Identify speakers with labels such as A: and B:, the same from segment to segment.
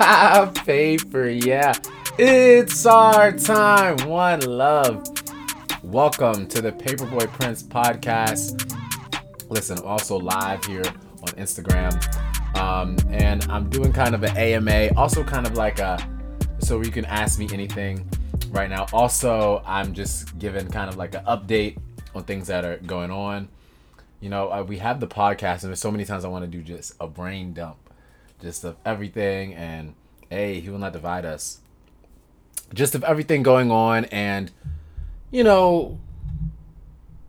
A: Paper, yeah. It's our time. One love. Welcome to the Paperboy Prince podcast. Listen, I'm also live here on Instagram. Um, and I'm doing kind of an AMA, also kind of like a so you can ask me anything right now. Also, I'm just giving kind of like an update on things that are going on. You know, uh, we have the podcast, and there's so many times I want to do just a brain dump, just of everything. And hey, he will not divide us. Just of everything going on, and you know,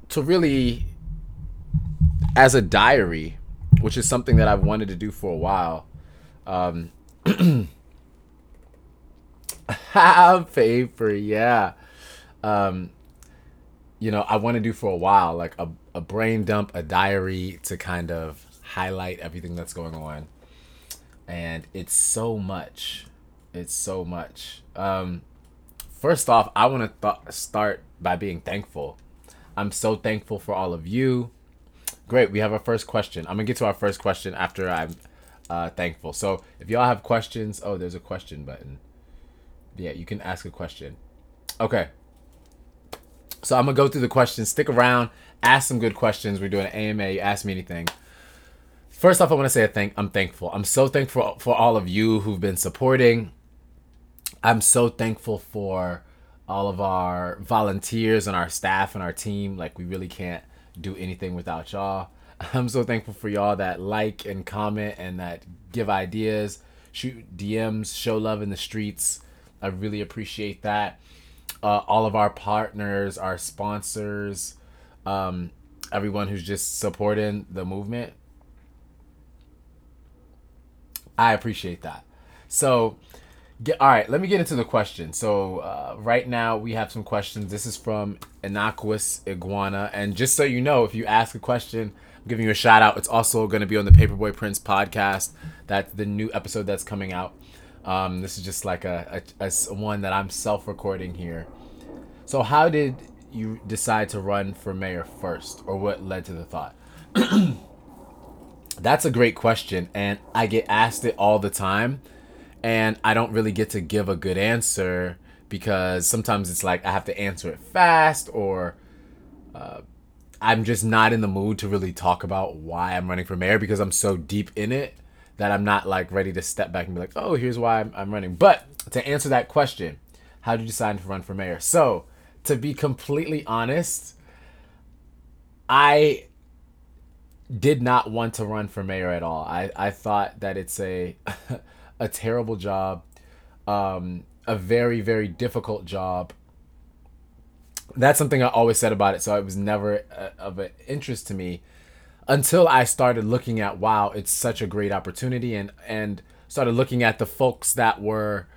A: to really, as a diary, which is something that I've wanted to do for a while. Um, have paper, yeah. Um, you know, I want to do for a while, like a, a brain dump, a diary to kind of highlight everything that's going on. And it's so much. It's so much. Um, first off, I want to th- start by being thankful. I'm so thankful for all of you. Great, we have our first question. I'm gonna get to our first question after I'm uh, thankful. So if y'all have questions, oh, there's a question button. Yeah, you can ask a question. Okay. So I'm gonna go through the questions. Stick around. Ask some good questions. We're doing an AMA. Ask me anything. First off, I want to say thank. I'm thankful. I'm so thankful for all of you who've been supporting. I'm so thankful for all of our volunteers and our staff and our team. Like we really can't do anything without y'all. I'm so thankful for y'all that like and comment and that give ideas, shoot DMs, show love in the streets. I really appreciate that. Uh, all of our partners, our sponsors, um, everyone who's just supporting the movement. I appreciate that. So, get, all right, let me get into the question. So, uh, right now we have some questions. This is from Innocuous Iguana. And just so you know, if you ask a question, I'm giving you a shout out. It's also going to be on the Paperboy Prince podcast. That's the new episode that's coming out. Um, this is just like a, a, a one that I'm self recording here. So, how did you decide to run for mayor first, or what led to the thought? That's a great question, and I get asked it all the time, and I don't really get to give a good answer because sometimes it's like I have to answer it fast, or uh, I'm just not in the mood to really talk about why I'm running for mayor because I'm so deep in it that I'm not like ready to step back and be like, oh, here's why I'm, I'm running. But to answer that question, how did you decide to run for mayor? So, to be completely honest, I did not want to run for mayor at all. I, I thought that it's a a terrible job, um, a very very difficult job. That's something I always said about it. So it was never a, uh, of an interest to me until I started looking at wow, it's such a great opportunity and and started looking at the folks that were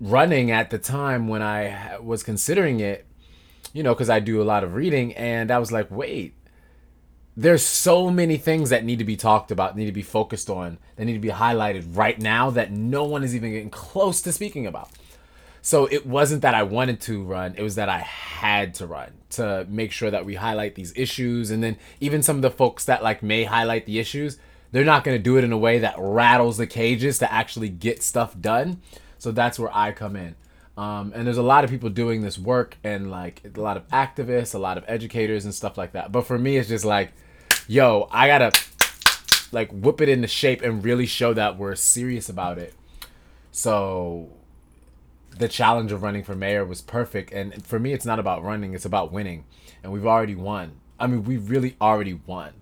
A: running at the time when I was considering it, you know, because I do a lot of reading, and I was like, wait, there's so many things that need to be talked about, need to be focused on, that need to be highlighted right now that no one is even getting close to speaking about. So it wasn't that I wanted to run, it was that I had to run to make sure that we highlight these issues. And then even some of the folks that like may highlight the issues, they're not going to do it in a way that rattles the cages to actually get stuff done. So that's where I come in. Um, and there's a lot of people doing this work and like a lot of activists, a lot of educators and stuff like that. But for me, it's just like, yo, I gotta like whip it into shape and really show that we're serious about it. So the challenge of running for mayor was perfect. And for me, it's not about running, it's about winning. And we've already won. I mean, we really already won.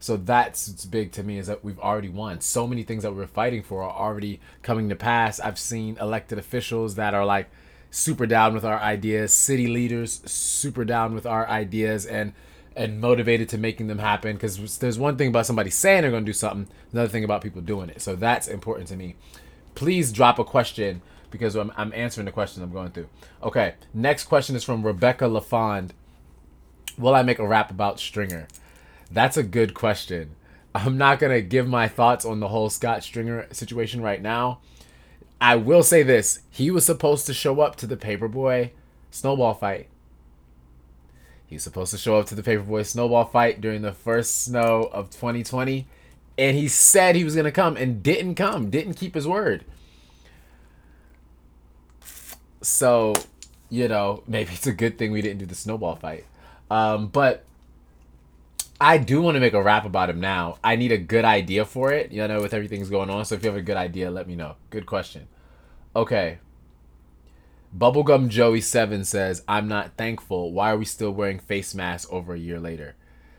A: So that's big to me is that we've already won. So many things that we are fighting for are already coming to pass. I've seen elected officials that are like super down with our ideas, city leaders super down with our ideas and and motivated to making them happen because there's one thing about somebody saying they're going to do something, another thing about people doing it. So that's important to me. Please drop a question because I'm, I'm answering the question I'm going through. Okay, next question is from Rebecca LaFond. Will I make a rap about Stringer? That's a good question. I'm not going to give my thoughts on the whole Scott Stringer situation right now. I will say this: he was supposed to show up to the Paperboy Snowball fight. He was supposed to show up to the Paperboy Snowball fight during the first snow of 2020, and he said he was gonna come and didn't come. Didn't keep his word. So, you know, maybe it's a good thing we didn't do the snowball fight. Um, but I do want to make a rap about him now. I need a good idea for it, you know, with everything's going on. So if you have a good idea, let me know. Good question. Okay. Bubblegum Joey Seven says, "I'm not thankful. Why are we still wearing face masks over a year later?"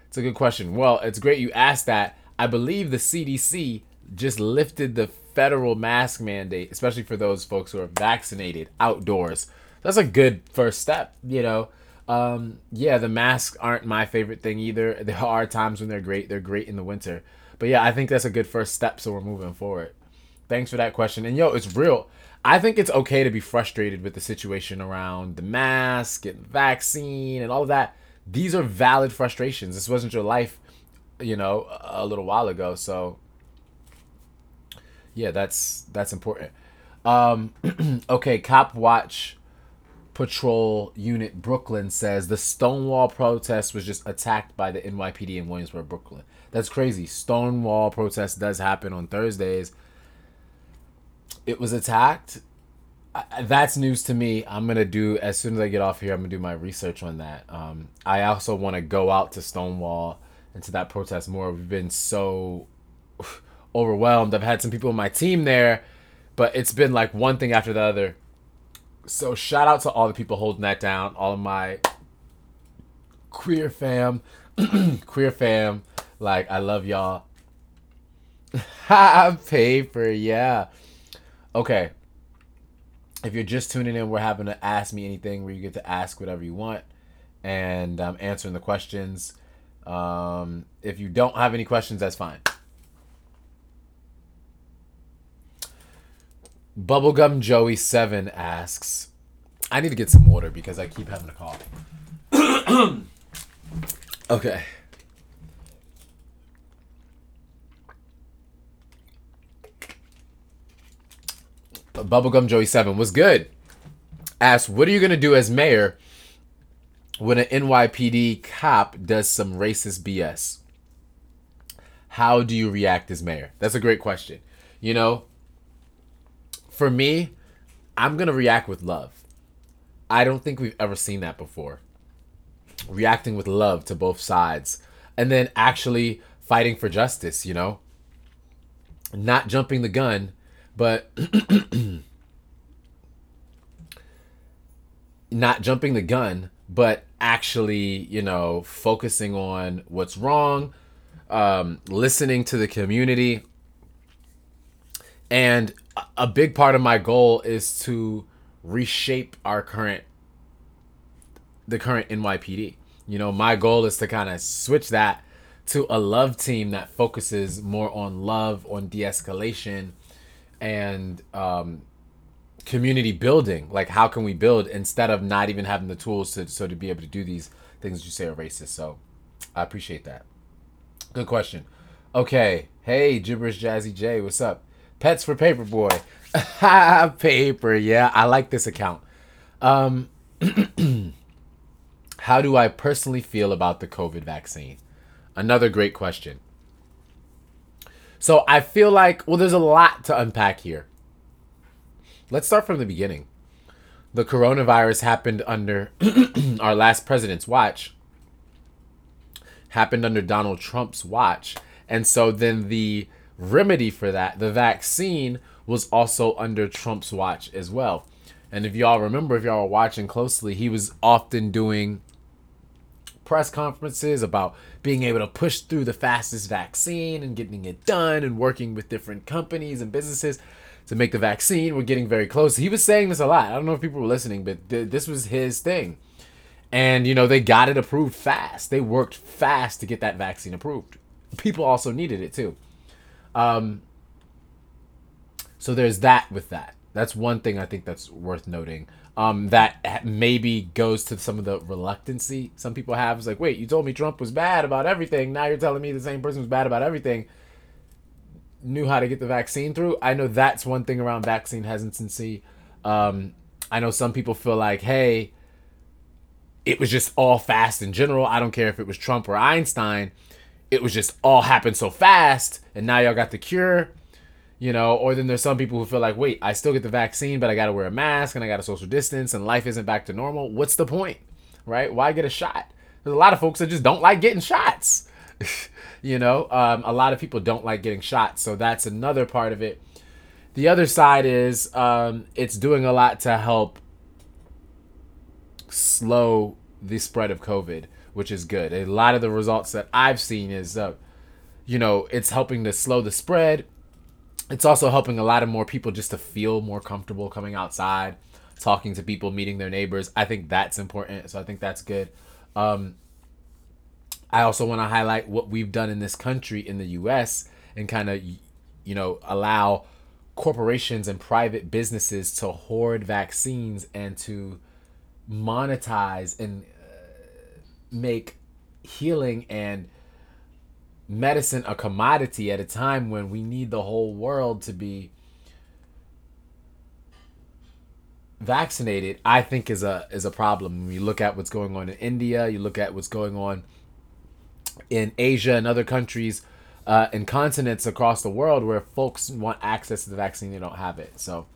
A: It's a good question. Well, it's great you asked that. I believe the CDC just lifted the federal mask mandate, especially for those folks who are vaccinated outdoors. That's a good first step, you know. Um, yeah, the masks aren't my favorite thing either. There are times when they're great. They're great in the winter. But yeah, I think that's a good first step, so we're moving forward. Thanks for that question. And yo, it's real. I think it's okay to be frustrated with the situation around the mask and the vaccine and all of that. These are valid frustrations. This wasn't your life, you know, a little while ago. So yeah, that's that's important. Um, okay, Cop Watch Patrol Unit Brooklyn says the Stonewall protest was just attacked by the NYPD in Williamsburg, Brooklyn. That's crazy. Stonewall protest does happen on Thursdays. It was attacked. that's news to me. I'm gonna do as soon as I get off here. I'm gonna do my research on that. Um, I also want to go out to Stonewall and to that protest more. We've been so overwhelmed. I've had some people on my team there, but it's been like one thing after the other. So shout out to all the people holding that down, all of my queer fam, queer fam. Like I love y'all. Paper, yeah. Okay. If you're just tuning in, we're having to ask me anything where you get to ask whatever you want, and I'm answering the questions. Um, if you don't have any questions, that's fine. Bubblegum Joey Seven asks, I need to get some water because I keep having a cough. okay. Bubblegum Joey Seven was good. Asks, what are you gonna do as mayor when an NYPD cop does some racist BS? How do you react as mayor? That's a great question. You know, for me, I'm gonna react with love. I don't think we've ever seen that before. Reacting with love to both sides, and then actually fighting for justice. You know, not jumping the gun, but not jumping the gun, but actually, you know, focusing on what's wrong, um, listening to the community, and a big part of my goal is to reshape our current the current NYPD. You know, my goal is to kind of switch that to a love team that focuses more on love, on de-escalation, and um, community building. Like, how can we build instead of not even having the tools to so to be able to do these things you say are racist. So, I appreciate that. Good question. Okay, hey, gibberish jazzy J, what's up? Pets for Paperboy. Paper, yeah, I like this account. Um, how do I personally feel about the COVID vaccine? Another great question. So I feel like, well, there's a lot to unpack here. Let's start from the beginning. The coronavirus happened under our last president's watch, happened under Donald Trump's watch. And so then the remedy for that, the vaccine, was also under Trump's watch as well. And if y'all remember, if y'all are watching closely, he was often doing press conferences about being able to push through the fastest vaccine and getting it done and working with different companies and businesses to make the vaccine. We're getting very close. He was saying this a lot. I don't know if people were listening, but th- this was his thing. And, you know, they got it approved fast. They worked fast to get that vaccine approved. People also needed it too. Um, so there's that with that. That's one thing I think that's worth noting. Um, that maybe goes to some of the reluctancy some people have. It's like, wait, you told me Trump was bad about everything. Now you're telling me the same person was bad about everything. Knew how to get the vaccine through. I know that's one thing around vaccine hesitancy. Um, I know some people feel like, hey, it was just all fast in general. I don't care if it was Trump or Einstein it was just all happened so fast and now y'all got the cure you know, or then there's some people who feel like, wait, I still get the vaccine, but I got to wear a mask and I got to social distance and life isn't back to normal. What's the point, right? Why get a shot? There's a lot of folks that just don't like getting shots. you know, um, a lot of people don't like getting shots, so that's another part of it. The other side is um, it's doing a lot to help slow the spread of COVID, which is good. A lot of the results that I've seen is, uh, you know, it's helping to slow the spread it's also helping a lot of more people just to feel more comfortable coming outside, talking to people, meeting their neighbors. I think that's important. So I think that's good. Um, I also want to highlight what we've done in this country, in the U.S., and kind of, you know, allow corporations and private businesses to hoard vaccines and to monetize and make healing and medicine a commodity at a time when we need the whole world to be vaccinated i think is a is a problem. When you look at what's going on in india you look at what's going on in asia and other countries uh, and continents across the world where folks want access to the vaccine they don't have it. So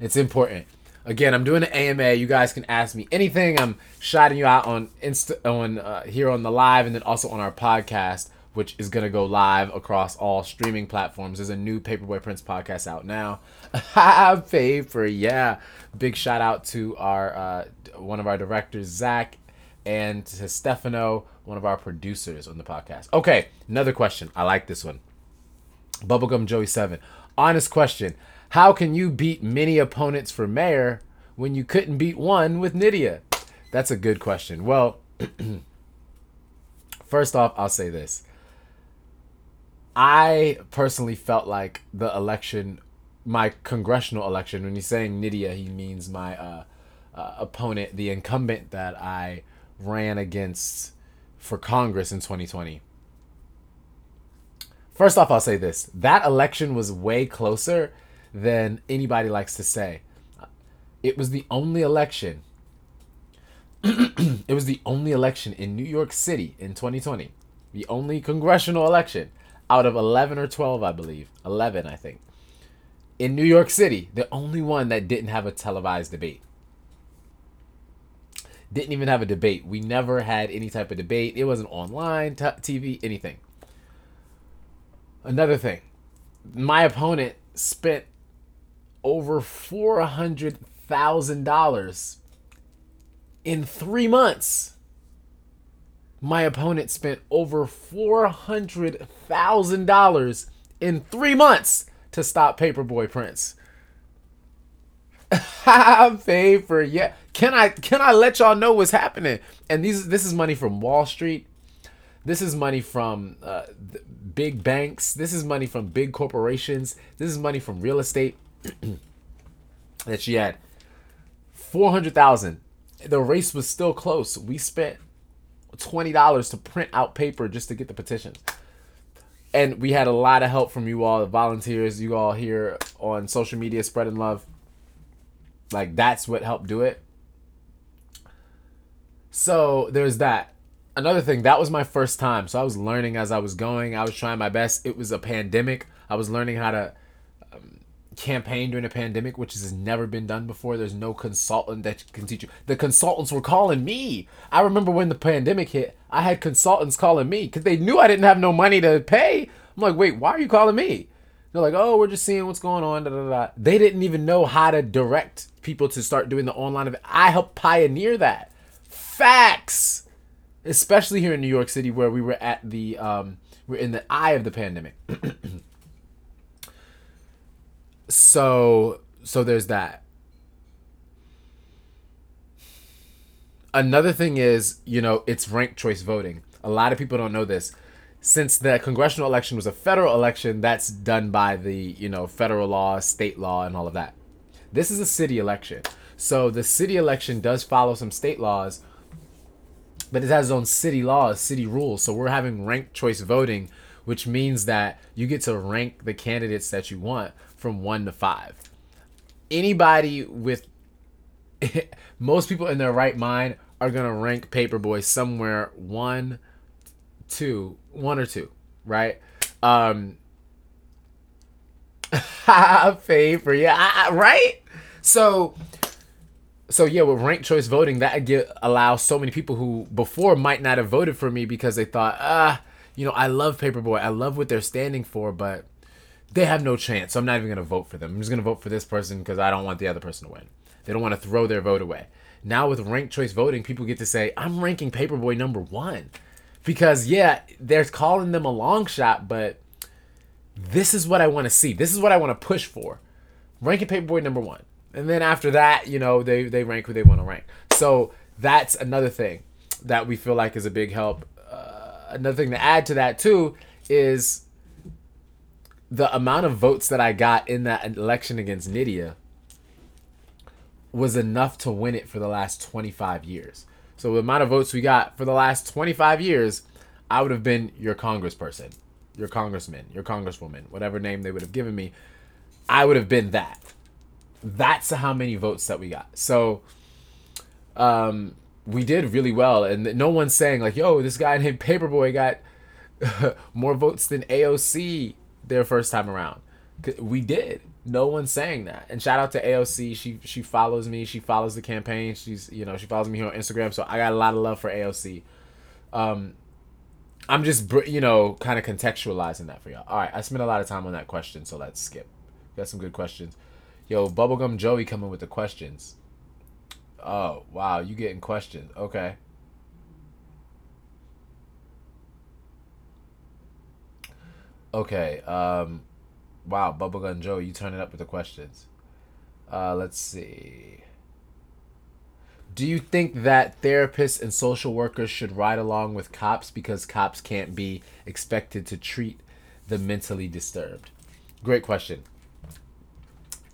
A: it's important again i'm doing an ama you guys can ask me anything i'm shouting you out on insta on uh, here on the live and then also on our podcast which is to go live across all streaming platforms. There's a new Paperboy Prince podcast out now. Paper, yeah. Big shout out to our uh, one of our directors, Zach, and to Stefano, one of our producers on the podcast. Okay, another question. I like this one. Bubblegum Joey Seven. Honest question: How can you beat many opponents for mayor when you couldn't beat one with Nydia? That's a good question. Well. First off, I'll say this. I personally felt like the election, my congressional election, when he's saying Nydia, he means my uh, uh, opponent, the incumbent that I ran against for Congress in 2020. First off, I'll say this that election was way closer than anybody likes to say. It was the only election. it was the only election in New York City in 2020. The only congressional election out of 11 or 12, I believe. 11, I think. In New York City, the only one that didn't have a televised debate. Didn't even have a debate. We never had any type of debate. It wasn't online, t- TV, anything. Another thing, my opponent spent over $400,000 in three months my opponent spent over $400,000 in three months to stop Paperboy Prince. Pay yeah. Can I can I let y'all know what's happening? And these this is money from Wall Street. This is money from uh, big banks. This is money from big corporations. This is money from real estate that she had. Four hundred thousand. The race was still close. We spent twenty dollars to print out paper just to get the petitions. And we had a lot of help from you all, the volunteers, you all here on social media spreading love. Like that's what helped do it. So there's that. Another thing, that was my first time. So I was learning as I was going. I was trying my best. It was a pandemic. I was learning how to campaign during a pandemic, which has never been done before. There's no consultant that can teach you. The consultants were calling me. I remember when the pandemic hit, I had consultants calling me because they knew I didn't have no money to pay. I'm like, wait, why are you calling me? They're like, oh, we're just seeing what's going on. Da, da, da. They didn't even know how to direct people to start doing the online event. I helped pioneer that. Facts. Especially here in New York City, where we were at the, um, we're in the eye of the pandemic. so so there's that. Another thing is you know it's ranked choice voting. A lot of people don't know this. Since the congressional election was a federal election that's done by the you know federal law state law and all of that. This is a city election. So the city election does follow some state laws but it has its own city laws city rules. So we're having ranked choice voting which means that you get to rank the candidates that you want from one to five. Anybody with most people in their right mind are gonna rank Paperboy somewhere one, two, one or two, right? Um, Paper, yeah, right. So, so yeah, with ranked choice voting, that get allows so many people who before might not have voted for me because they thought, ah, you know, I love Paperboy, I love what they're standing for, but they have no chance. So I'm not even gonna vote for them. I'm just gonna vote for this person because I don't want the other person to win. They don't want to throw their vote away. Now with ranked choice voting, people get to say, I'm ranking Paperboy number one. Because yeah, they're calling them a long shot, but this is what I want to see. This is what I want to push for. Ranking Paperboy number one. And then after that, you know, they, they rank who they want to rank. So that's another thing that we feel like is a big help. Uh, another thing to add to that too is the amount of votes that I got in that election against Nydia was enough to win it for the last 25 years. So the amount of votes we got for the last 25 years, I would have been your congressperson, your congressman, your congresswoman, whatever name they would have given me. I would have been that. That's how many votes that we got. So um, we did really well. And no one's saying, like, yo, this guy named Paperboy got more votes than AOC their first time around. We did no one's saying that. And shout out to AOC. She she follows me. She follows the campaign. She's you know she follows me here on Instagram. So I got a lot of love for AOC. Um, I'm just you know kind of contextualizing that for y'all. All right, I spent a lot of time on that question, so let's skip. Got some good questions. Yo, Bubblegum Joey coming with the questions. Oh wow, you getting questions? Okay. Okay. Um Wow, Bubblegum Joe, you turn it up with the questions. Uh, let's see. Do you think that therapists and social workers should ride along with cops because cops can't be expected to treat the mentally disturbed? Great question.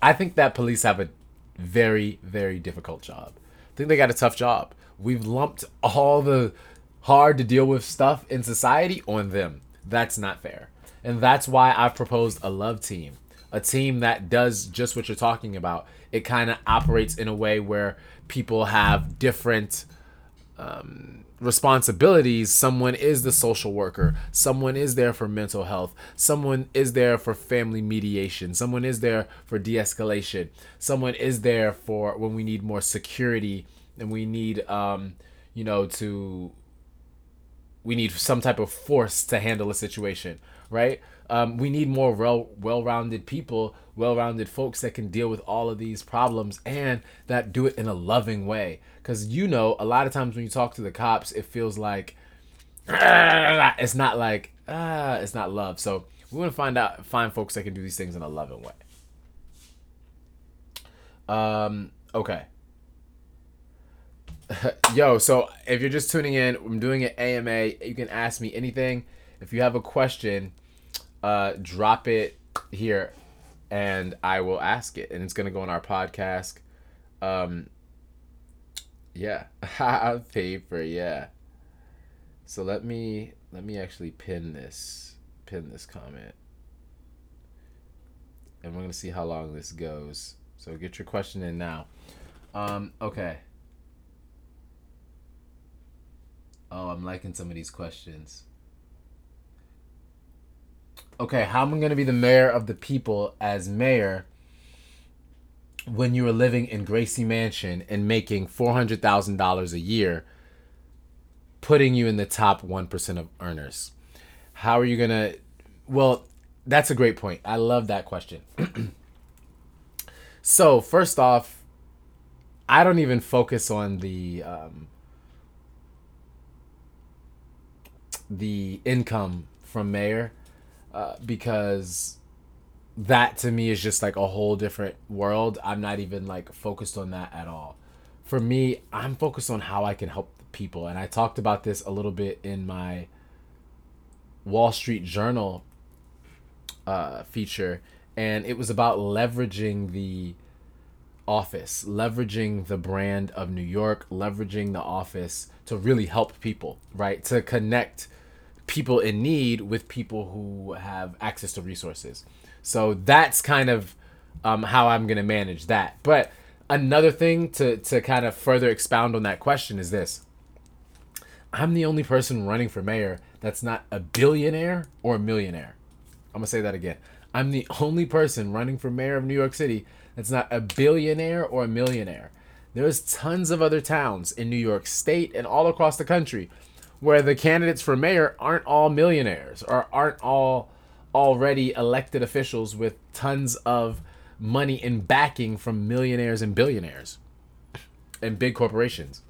A: I think that police have a very, very difficult job. I think they got a tough job. We've lumped all the hard to deal with stuff in society on them. That's not fair. And that's why I've proposed a love team, a team that does just what you're talking about. It kind of operates in a way where people have different um, responsibilities. Someone is the social worker, someone is there for mental health, someone is there for family mediation, someone is there for de escalation, someone is there for when we need more security and we need, um, you know, to. We need some type of force to handle a situation right? Um, we need more well well-rounded people, well-rounded folks that can deal with all of these problems and that do it in a loving way. Because you know, a lot of times when you talk to the cops, it feels like it's not like ah, it's not love. So we want to find out, find folks that can do these things in a loving way. Um. Okay. Yo, so if you're just tuning in, I'm doing an AMA. You can ask me anything. If you have a question, uh, drop it here, and I will ask it, and it's gonna go on our podcast. Um, yeah, paper, yeah. So let me let me actually pin this pin this comment, and we're gonna see how long this goes. So get your question in now. Um, okay. Oh, I'm liking some of these questions okay, how am I going to be the mayor of the people as mayor when you are living in Gracie Mansion and making $400,000 a year, putting you in the top 1% of earners? How are you going to. Well, that's a great point. I love that question. so, first off, I don't even focus on the. Um, the income from mayor uh, because that to me is just like a whole different world. I'm not even like focused on that at all. For me, I'm focused on how I can help people. And I talked about this a little bit in my Wall Street Journal uh, feature. And it was about leveraging the office, leveraging the brand of New York, leveraging the office to really help people, right? To connect people in need with people who have access to resources. So that's kind of um, how I'm going to manage that. But another thing to, to kind of further expound on that question is this I'm the only person running for mayor that's not a billionaire or a millionaire. I'm going to say that again. I'm the only person running for mayor of New York City that's not a billionaire or a millionaire. There's tons of other towns in New York State and all across the country where the candidates for mayor aren't all millionaires or aren't all already elected officials with tons of money and backing from millionaires and billionaires and big corporations.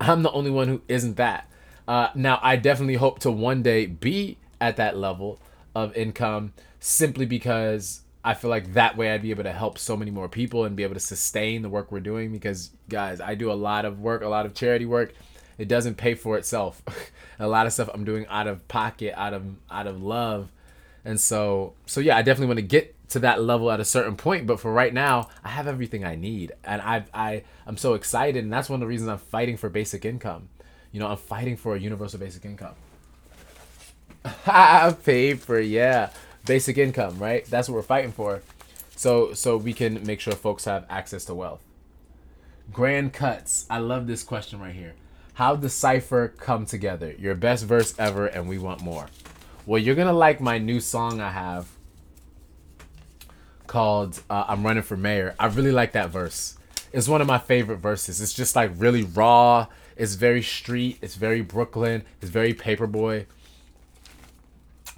A: I'm the only one who isn't that. Uh, now, I definitely hope to one day be at that level of income simply because I feel like that way I'd be able to help so many more people and be able to sustain the work we're doing. Because, guys, I do a lot of work, a lot of charity work. It doesn't pay for itself. a lot of stuff I'm doing out of pocket, out of out of love, and so so yeah, I definitely want to get to that level at a certain point. But for right now, I have everything I need, and I I I'm so excited, and that's one of the reasons I'm fighting for basic income. You know, I'm fighting for a universal basic income. Paper, yeah, basic income, right? That's what we're fighting for. So so we can make sure folks have access to wealth. Grand cuts. I love this question right here. How does Cypher come together? Your best verse ever, and we want more. Well, you're gonna like my new song I have called uh, "I'm Running for Mayor." I really like that verse. It's one of my favorite verses. It's just like really raw. It's very street. It's very Brooklyn. It's very paperboy.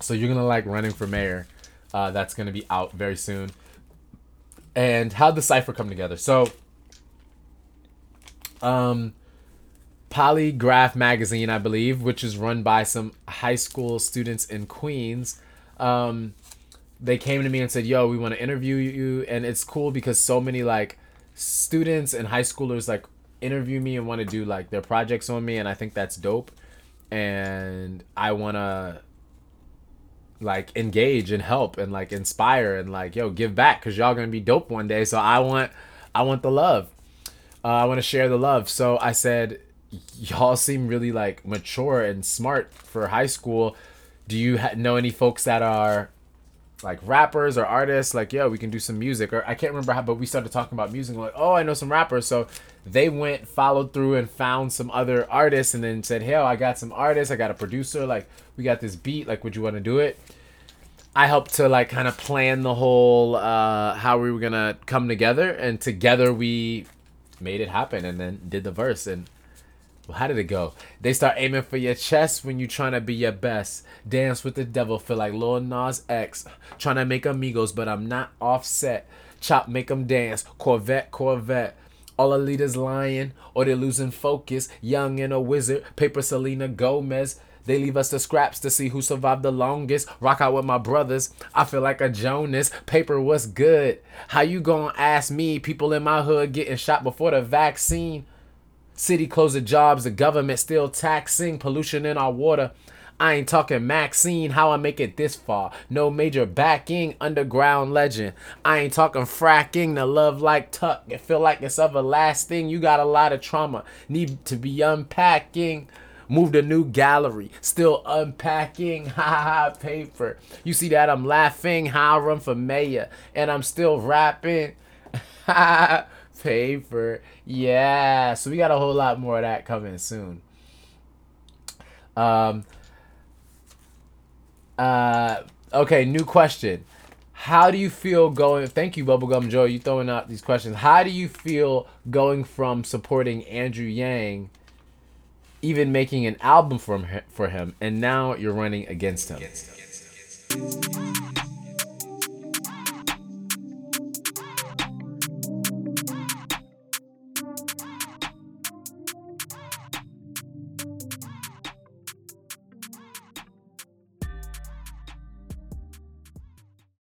A: So you're gonna like "Running for Mayor." Uh, that's gonna be out very soon. And how the cipher come together? So, um, Polygraph magazine, I believe, which is run by some high school students in Queens. Um, they came to me and said, "Yo, we want to interview you," and it's cool because so many like students and high schoolers like interview me and want to do like their projects on me, and I think that's dope. And I want to like engage and help and like inspire and like yo give back because y'all gonna be dope one day. So I want I want the love. Uh, I want to share the love. So I said, y'all seem really like mature and smart for high school. Do you ha- know any folks that are like rappers or artists? Like yo we can do some music. Or i can't remember how but we started talking about music like oh i know some rappers. So they went followed through and found some other artists and then said hell i got some artists. I got a producer. Like we got this beat. Like would you want to do it? I helped to like kind of plan the whole uh how we were gonna come together. And together we made it happen and then did the verse. And well, how did it go? They start aiming for your chest when you trying to be your best. Dance with the devil, feel like Lil Nas X. Trying to make amigos, but I'm not offset. Chop, make them dance. Corvette, Corvette. All the leaders lying, or they're losing focus. Young and a wizard. Paper Selena Gomez. They leave us the scraps to see who survived the longest. Rock out with my brothers. I feel like a Jonas. Paper, what's good? How you gonna ask me? People in my hood getting shot before the vaccine. City closing jobs, the government still taxing pollution in our water. I ain't talking Maxine, how I make it this far. No major backing, underground legend. I ain't talking fracking, the love like tuck. It feel like it's everlasting. You got a lot of trauma, need to be unpacking. Moved a new gallery, still unpacking. Ha ha paper. You see that I'm laughing, how I run for mayor, and I'm still rapping. Ha paper. Yeah. So we got a whole lot more of that coming soon. Um uh okay, new question. How do you feel going thank you, Bubblegum Joe, you throwing out these questions. How do you feel going from supporting Andrew Yang, even making an album from for him, and now you're running against him? Against him.